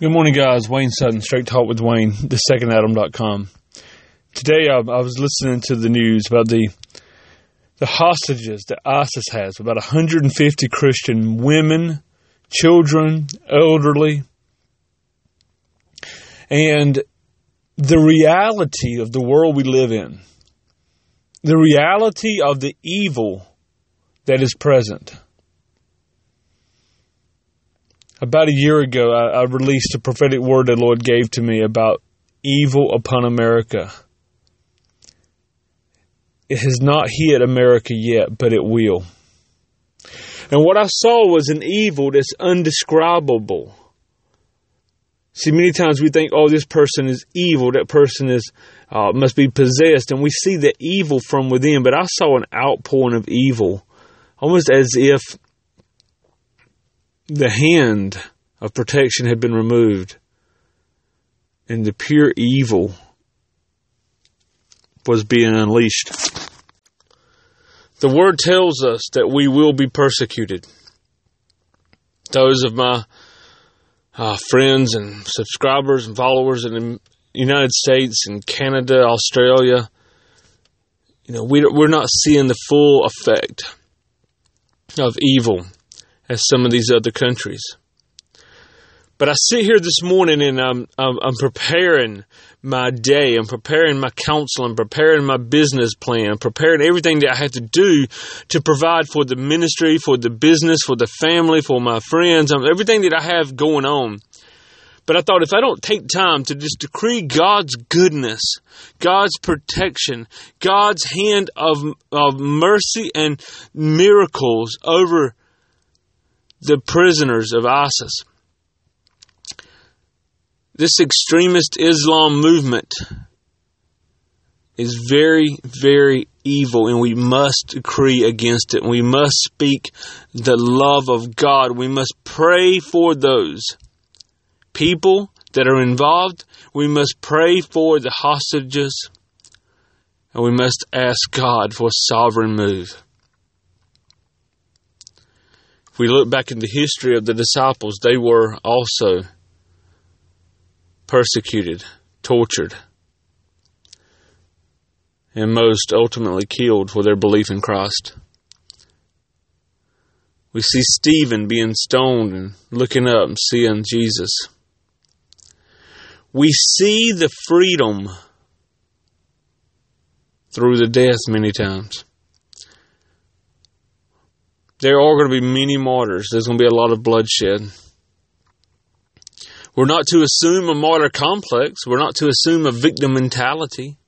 Good morning, guys. Wayne Sutton, Straight Talk with Wayne, thesecondadam.com. Today, I, I was listening to the news about the the hostages that ISIS has, about 150 Christian women, children, elderly, and the reality of the world we live in, the reality of the evil that is present. About a year ago, I, I released a prophetic word the Lord gave to me about evil upon America. It has not hit America yet, but it will. And what I saw was an evil that's undescribable. See, many times we think, oh, this person is evil, that person is uh, must be possessed, and we see the evil from within. But I saw an outpouring of evil, almost as if the hand of protection had been removed, and the pure evil was being unleashed. The word tells us that we will be persecuted. Those of my uh, friends and subscribers and followers in the United States and Canada, Australia, you know, we, we're not seeing the full effect of evil as some of these other countries. But I sit here this morning and I'm, I'm, I'm preparing my day. I'm preparing my counsel. I'm preparing my business plan. I'm preparing everything that I have to do to provide for the ministry, for the business, for the family, for my friends, um, everything that I have going on. But I thought if I don't take time to just decree God's goodness, God's protection, God's hand of, of mercy and miracles over the prisoners of ISIS, this extremist Islam movement is very, very evil, and we must decree against it. We must speak the love of God. We must pray for those people that are involved. We must pray for the hostages, and we must ask God for a sovereign move. If we look back in the history of the disciples, they were also persecuted, tortured, and most ultimately killed for their belief in Christ. We see Stephen being stoned and looking up and seeing Jesus. We see the freedom through the death many times. There are going to be many martyrs. There's going to be a lot of bloodshed. We're not to assume a martyr complex. We're not to assume a victim mentality.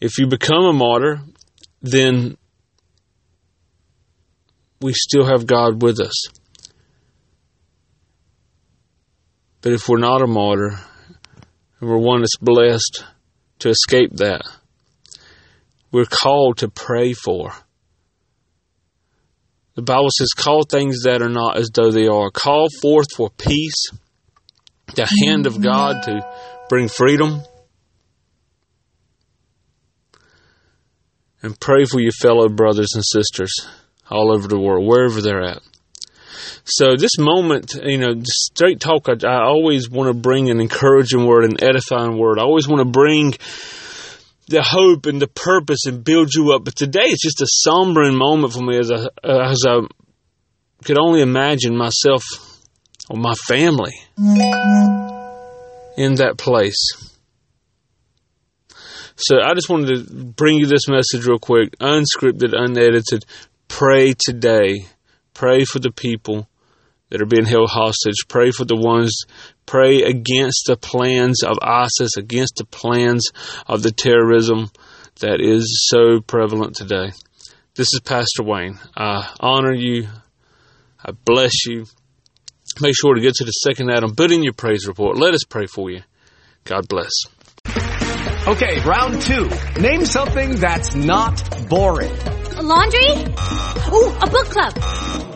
If you become a martyr, then we still have God with us. But if we're not a martyr, and we're one that's blessed to escape that, we're called to pray for. The Bible says, call things that are not as though they are. Call forth for peace, the hand of God to bring freedom. And pray for your fellow brothers and sisters all over the world, wherever they're at. So this moment, you know, straight talk, I, I always want to bring an encouraging word, an edifying word. I always want to bring the hope and the purpose and build you up. But today it's just a sombering moment for me as I, uh, as I could only imagine myself or my family in that place. So I just wanted to bring you this message real quick, unscripted, unedited. Pray today. Pray for the people that are being held hostage. Pray for the ones, pray against the plans of ISIS, against the plans of the terrorism that is so prevalent today. This is Pastor Wayne. I honor you. I bless you. Make sure to get to the second Adam, put in your praise report. Let us pray for you. God bless. Okay, round two. Name something that's not boring. A laundry? Ooh, a book club.